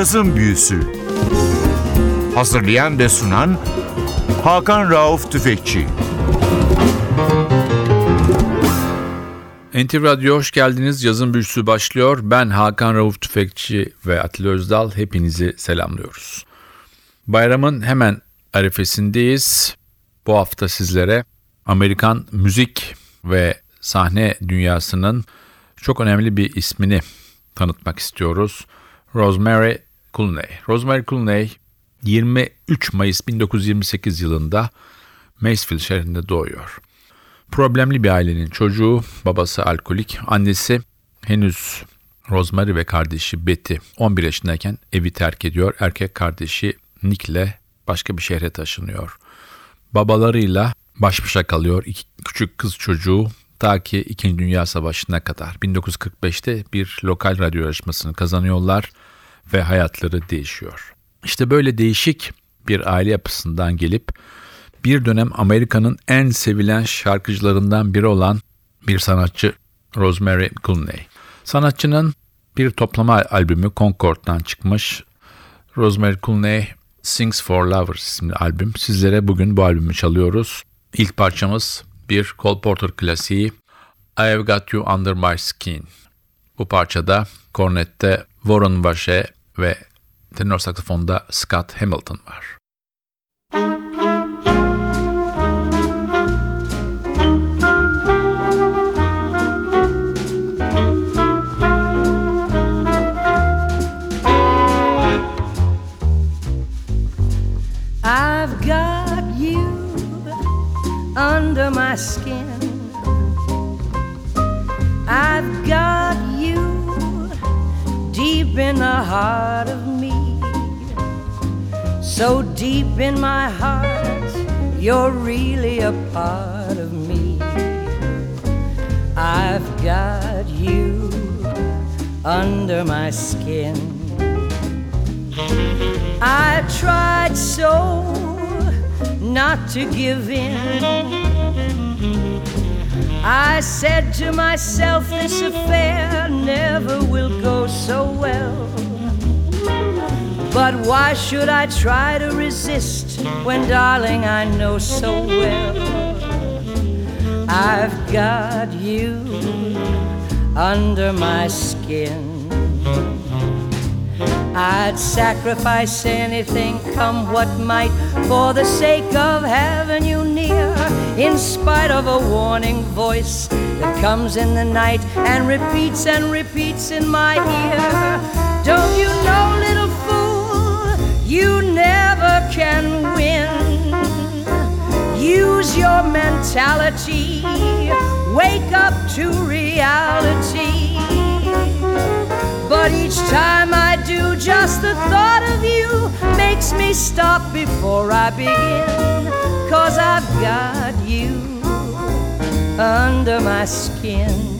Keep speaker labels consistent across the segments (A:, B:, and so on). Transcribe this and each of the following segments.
A: Cazın Büyüsü Hazırlayan ve sunan Hakan Rauf Tüfekçi
B: NTV Radyo hoş geldiniz. Yazın büyüsü başlıyor. Ben Hakan Rauf Tüfekçi ve Atilla Özdal hepinizi selamlıyoruz. Bayramın hemen arifesindeyiz. Bu hafta sizlere Amerikan müzik ve sahne dünyasının çok önemli bir ismini tanıtmak istiyoruz. Rosemary Clooney. Rosemary Clooney 23 Mayıs 1928 yılında Maysville şehrinde doğuyor. Problemli bir ailenin çocuğu, babası alkolik, annesi henüz Rosemary ve kardeşi Betty 11 yaşındayken evi terk ediyor. Erkek kardeşi Nick'le başka bir şehre taşınıyor. Babalarıyla baş başa kalıyor iki küçük kız çocuğu ta ki 2. Dünya Savaşı'na kadar. 1945'te bir lokal radyo yarışmasını kazanıyorlar ve hayatları değişiyor. İşte böyle değişik bir aile yapısından gelip bir dönem Amerika'nın en sevilen şarkıcılarından biri olan bir sanatçı Rosemary Clooney. Sanatçının bir toplama albümü Concord'dan çıkmış. Rosemary Clooney Sings for Lovers isimli albüm. Sizlere bugün bu albümü çalıyoruz. İlk parçamız bir Cole Porter klasiği I've Got You Under My Skin. Bu parçada kornette Warren Vache ve tenor saksafonda Scott Hamilton var.
C: under my skin. Heart of me. So deep in my heart, you're really a part of me. I've got you under my skin. I tried so not to give in. I said to myself, this affair never will go so well. But why should I try to resist when, darling, I know so well I've got you under my skin? I'd sacrifice anything, come what might, for the sake of having you near. In spite of a warning voice that comes in the night and repeats and repeats in my ear. Don't you know, you never can win. Use your mentality, wake up to reality. But each time I do, just the thought of you makes me stop before I begin. Cause I've got you under my skin.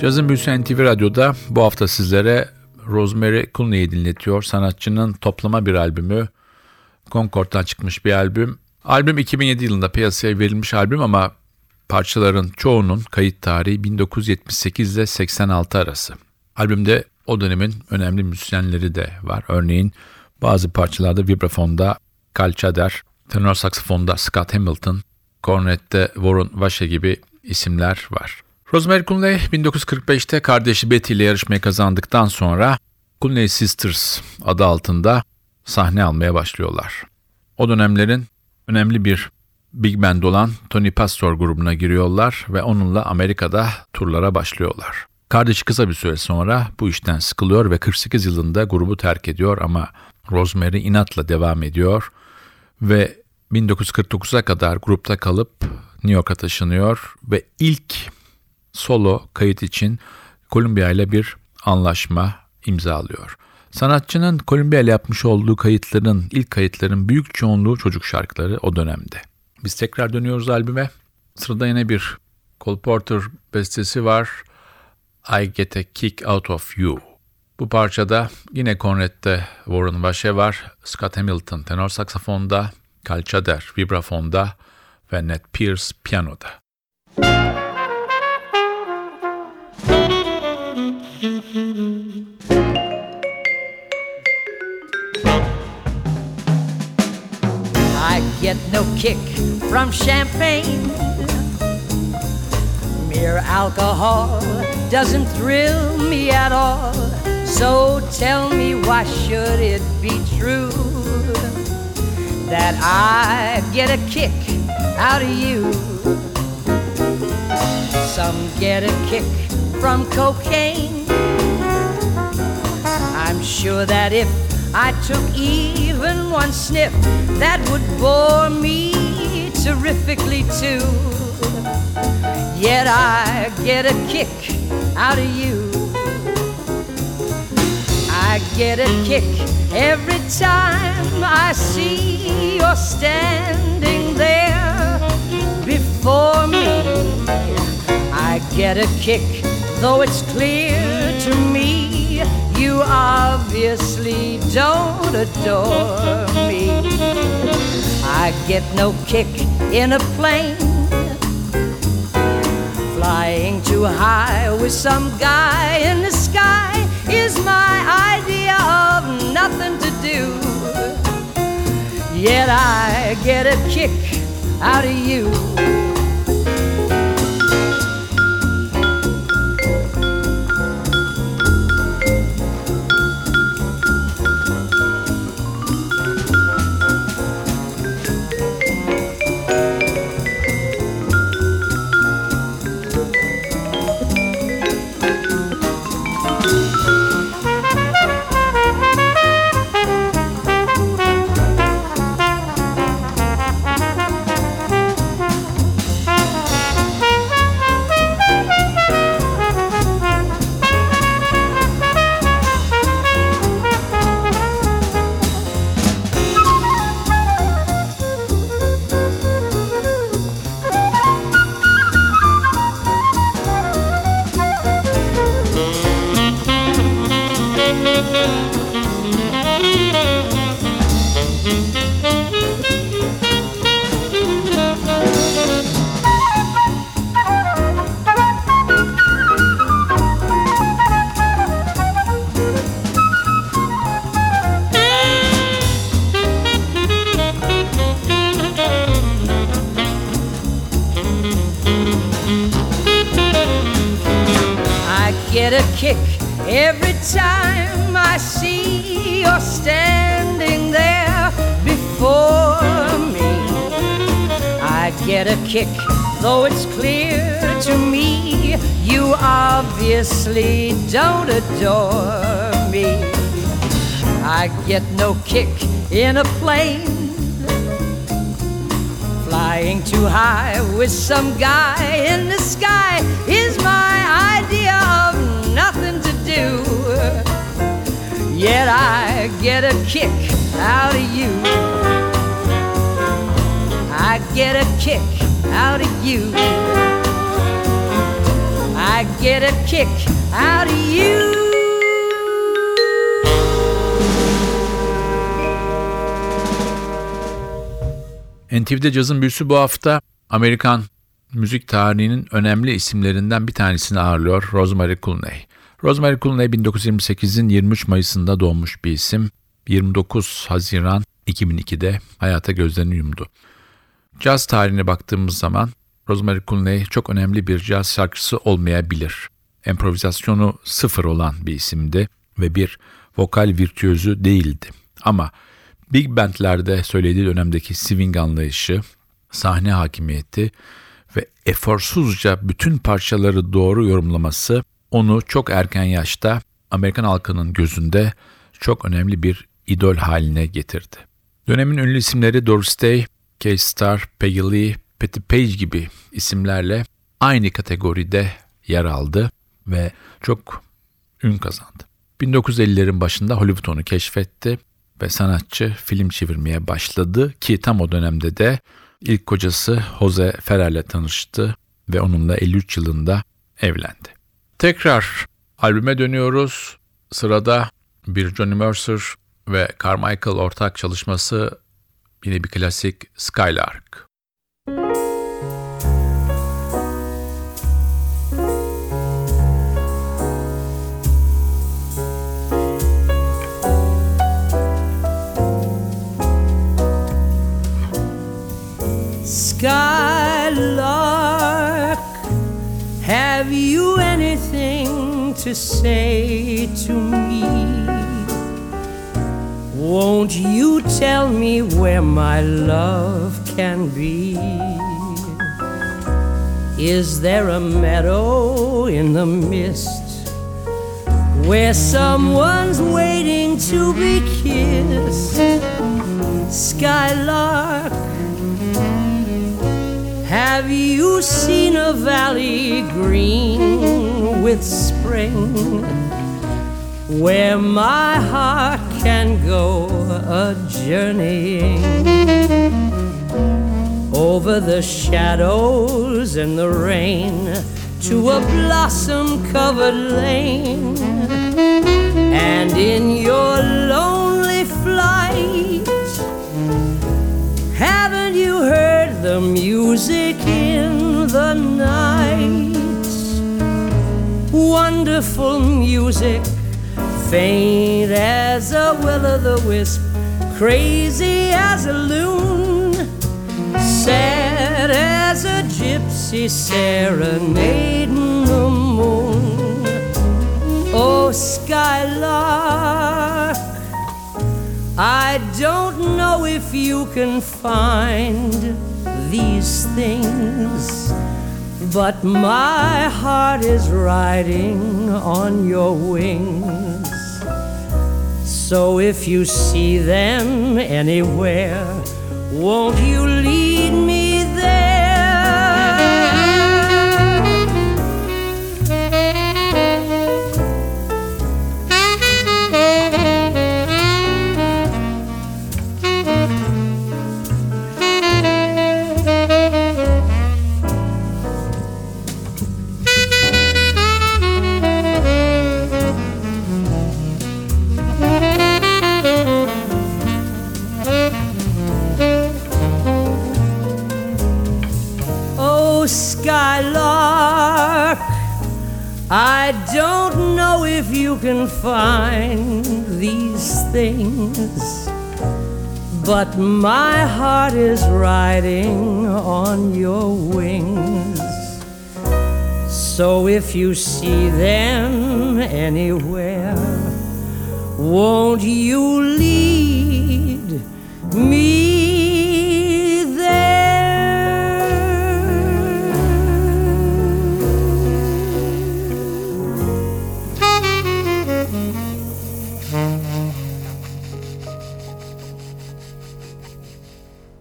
B: Cazın Büyüsü NTV Radyo'da bu hafta sizlere Rosemary Clooney'i dinletiyor. Sanatçının toplama bir albümü. Concord'dan çıkmış bir albüm. Albüm 2007 yılında piyasaya verilmiş albüm ama parçaların çoğunun kayıt tarihi 1978 ile 86 arası. Albümde o dönemin önemli müzisyenleri de var. Örneğin bazı parçalarda vibrafonda Cal Chader, tenor saksafonda Scott Hamilton, kornette Warren Vashe gibi isimler var. Rosemary Clooney 1945'te kardeşi Betty ile yarışmayı kazandıktan sonra Clooney Sisters adı altında sahne almaya başlıyorlar. O dönemlerin önemli bir big band olan Tony Pastor grubuna giriyorlar ve onunla Amerika'da turlara başlıyorlar. Kardeşi kısa bir süre sonra bu işten sıkılıyor ve 48 yılında grubu terk ediyor ama Rosemary inatla devam ediyor ve 1949'a kadar grupta kalıp New York'a taşınıyor ve ilk solo kayıt için Columbia ile bir anlaşma imzalıyor. Sanatçının Columbia ile yapmış olduğu kayıtların, ilk kayıtların büyük çoğunluğu çocuk şarkıları o dönemde. Biz tekrar dönüyoruz albüme. Sırada yine bir Cole Porter bestesi var. I Get a Kick Out of You. Bu parçada yine Conrad'de Warren Vashe var. Scott Hamilton tenor saksafonda, Cal Chader vibrafonda ve Ned Pierce piyanoda.
C: Get no kick from champagne. Mere alcohol doesn't thrill me at all. So tell me, why should it be true that I get a kick out of you? Some get a kick from cocaine. I'm sure that if I took even one sniff that would bore me terrifically too. Yet I get a kick out of you. I get a kick every time I see you're standing there before me. I get a kick, though it's clear to me you obviously don't adore me. I get no kick in a plane. Flying too high with some guy in the sky is my idea of nothing to do. Yet I get a kick out of you. Kick, though it's clear to me you obviously don't adore me. I get no kick in a plane Flying too high with some guy in the sky is my idea of nothing to do. Yet I get a kick out of you. I get a kick out of you. I get a kick out of you.
B: NTV'de cazın büyüsü bu hafta Amerikan müzik tarihinin önemli isimlerinden bir tanesini ağırlıyor Rosemary Clooney. Rosemary Clooney 1928'in 23 Mayıs'ında doğmuş bir isim. 29 Haziran 2002'de hayata gözlerini yumdu. Caz tarihine baktığımız zaman Rosemary Clooney çok önemli bir caz şarkısı olmayabilir. Improvizasyonu sıfır olan bir isimdi ve bir vokal virtüözü değildi. Ama big bandlerde söylediği dönemdeki swing anlayışı, sahne hakimiyeti ve eforsuzca bütün parçaları doğru yorumlaması onu çok erken yaşta Amerikan halkının gözünde çok önemli bir idol haline getirdi. Dönemin ünlü isimleri Doris Day, Kay Starr, Peggy Lee, Patti Page gibi isimlerle aynı kategoride yer aldı ve çok ün kazandı. 1950'lerin başında Hollywood onu keşfetti ve sanatçı film çevirmeye başladı ki tam o dönemde de ilk kocası Jose Ferrer'le tanıştı ve onunla 53 yılında evlendi. Tekrar albüme dönüyoruz. Sırada bir Johnny Mercer ve Carmichael ortak çalışması yine bir klasik Skylark.
C: Skylark, have you anything to say to me? Won't you tell me where my love can be? Is there a meadow in the mist where someone's waiting to be kissed? Skylark, have you seen a valley green with spring where my heart can go a journeying over the shadows and the rain to a blossom covered lane? And in your lonely flight, haven't you heard the music in the night? Wonderful music, faint as a will o' the wisp, crazy as a loon, sad as a gypsy serenading the moon. Oh, skylark. I don't know if you can find these things, but my heart is riding on your wings. So if you see them anywhere, won't you you can find these things, but my heart is riding on your wings. So if you see them anywhere, won't you lead me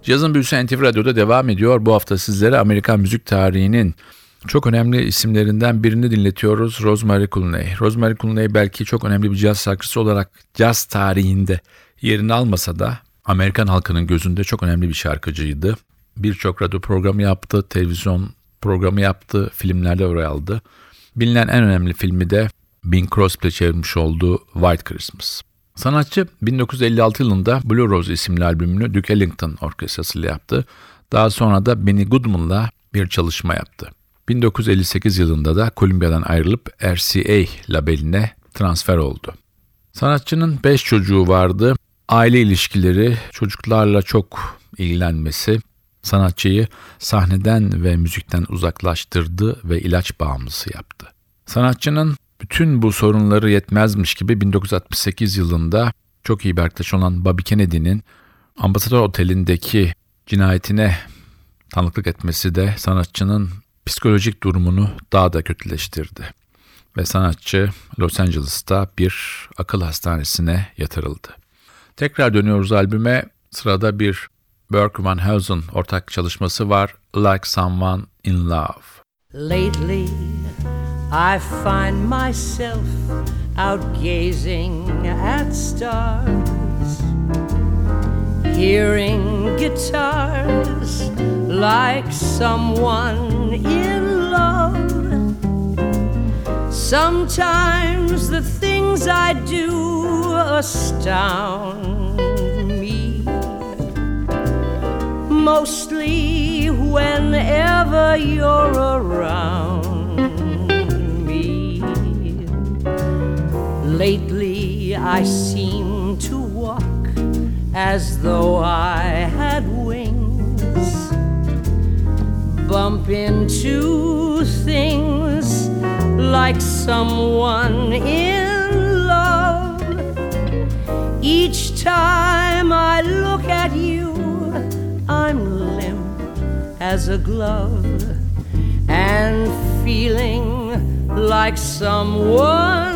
B: Cazın Büyüsü NTV Radyo'da devam ediyor. Bu hafta sizlere Amerikan müzik tarihinin çok önemli isimlerinden birini dinletiyoruz. Rosemary Clooney. Rosemary Clooney belki çok önemli bir caz şarkıcısı olarak caz tarihinde yerini almasa da Amerikan halkının gözünde çok önemli bir şarkıcıydı. Birçok radyo programı yaptı, televizyon programı yaptı, filmlerde rol aldı. Bilinen en önemli filmi de Bing Crosby çevirmiş olduğu White Christmas. Sanatçı 1956 yılında Blue Rose isimli albümünü Duke Ellington orkestrasıyla yaptı. Daha sonra da Benny Goodman'la bir çalışma yaptı. 1958 yılında da Columbia'dan ayrılıp RCA labeline transfer oldu. Sanatçının 5 çocuğu vardı. Aile ilişkileri, çocuklarla çok ilgilenmesi sanatçıyı sahneden ve müzikten uzaklaştırdı ve ilaç bağımlısı yaptı. Sanatçının bütün bu sorunları yetmezmiş gibi 1968 yılında çok iyi bir arkadaş olan Bobby Kennedy'nin Ambasador Oteli'ndeki cinayetine tanıklık etmesi de sanatçının psikolojik durumunu daha da kötüleştirdi. Ve sanatçı Los Angeles'ta bir akıl hastanesine yatırıldı. Tekrar dönüyoruz albüme. Sırada bir Burke Van Heusen ortak çalışması var. Like Someone in Love.
C: Lately, I find myself out gazing at stars, hearing guitars like someone in love. Sometimes the things I do astound me. Mostly whenever you're around Lately, I seem to walk as though I had wings. Bump into things like someone in love. Each time I look at you, I'm limp as a glove and feeling like someone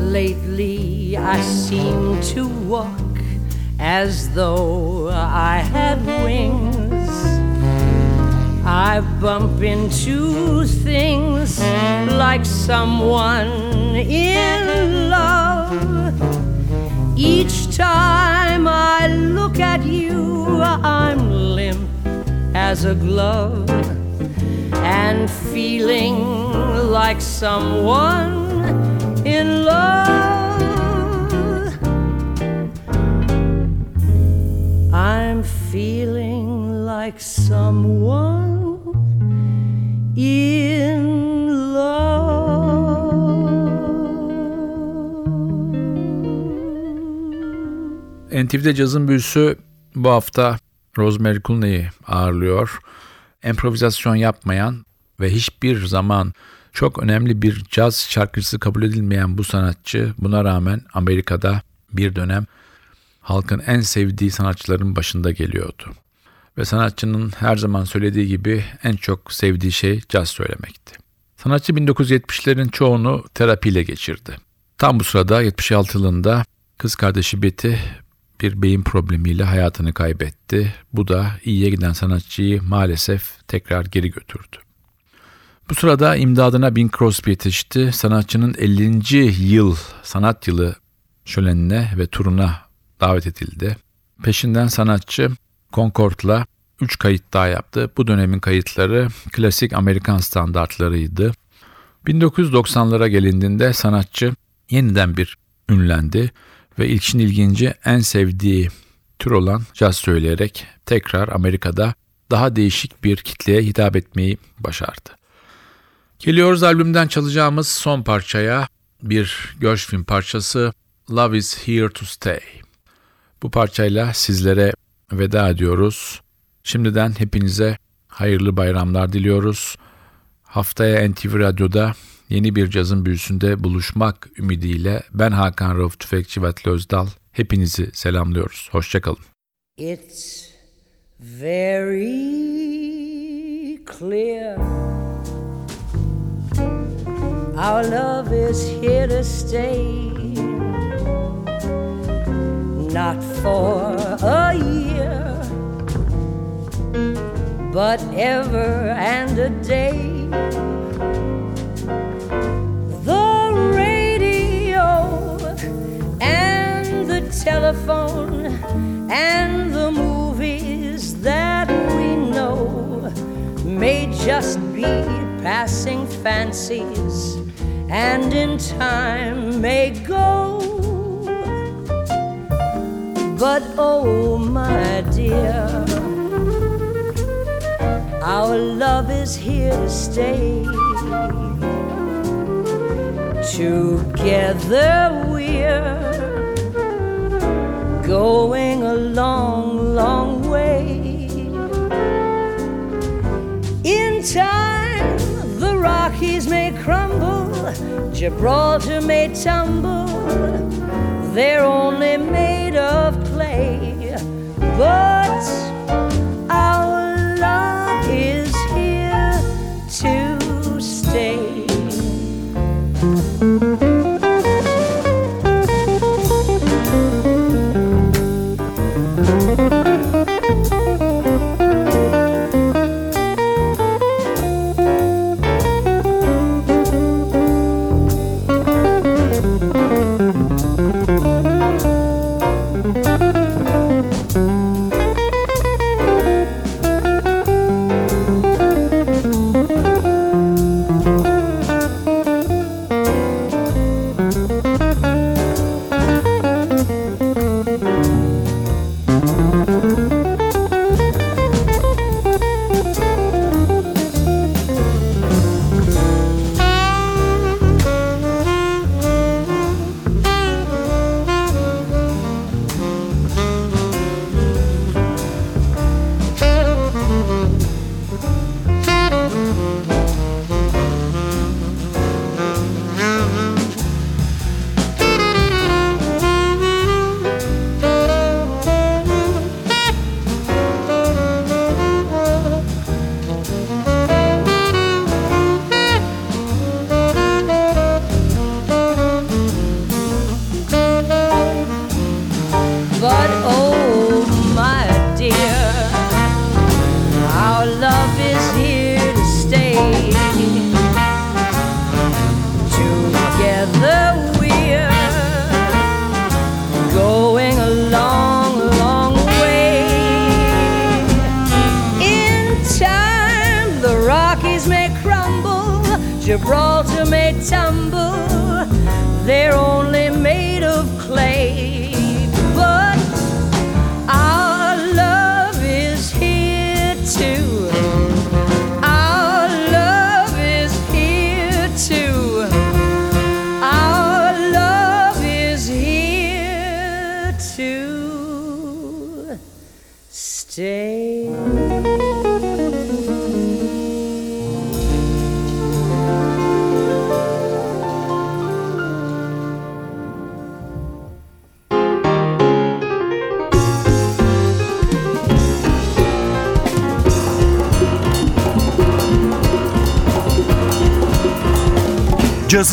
C: Lately, I seem to walk as though I had wings. I bump into things like someone in love. Each time I look at you, I'm limp as a glove and feeling like someone in love.
B: NTV'de cazın büyüsü bu hafta Rosemary Clooney'i ağırlıyor. Emprovizasyon yapmayan ve hiçbir zaman çok önemli bir caz şarkıcısı kabul edilmeyen bu sanatçı buna rağmen Amerika'da bir dönem halkın en sevdiği sanatçıların başında geliyordu. Ve sanatçının her zaman söylediği gibi en çok sevdiği şey caz söylemekti. Sanatçı 1970'lerin çoğunu terapiyle geçirdi. Tam bu sırada 76 yılında kız kardeşi Betty bir beyin problemiyle hayatını kaybetti. Bu da iyiye giden sanatçıyı maalesef tekrar geri götürdü. Bu sırada imdadına Bing Crosby yetişti. Sanatçının 50. yıl sanat yılı şölenine ve turuna davet edildi. Peşinden sanatçı Concord'la 3 kayıt daha yaptı. Bu dönemin kayıtları klasik Amerikan standartlarıydı. 1990'lara gelindiğinde sanatçı yeniden bir ünlendi ve ilkin ilginci en sevdiği tür olan caz söyleyerek tekrar Amerika'da daha değişik bir kitleye hitap etmeyi başardı. Geliyoruz albümden çalacağımız son parçaya bir Gershwin parçası Love is Here to Stay. Bu parçayla sizlere veda ediyoruz. Şimdiden hepinize hayırlı bayramlar diliyoruz. Haftaya NTV Radyo'da yeni bir cazın büyüsünde buluşmak ümidiyle ben Hakan Rauf Tüfekçi ve Atli Özdal hepinizi selamlıyoruz. Hoşçakalın.
C: It's very clear our love is here to stay. Not for a year, but ever and a day. Telephone and the movies that we know may just be passing fancies and in time may go. But oh, my dear, our love is here to stay. Together we're going a long, long way. In time, the Rockies may crumble, Gibraltar may tumble. They're only made of clay, but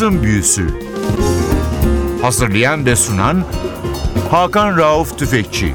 A: Cazın Büyüsü. Hazırlayan ve sunan Hakan Rauf Tüfekçi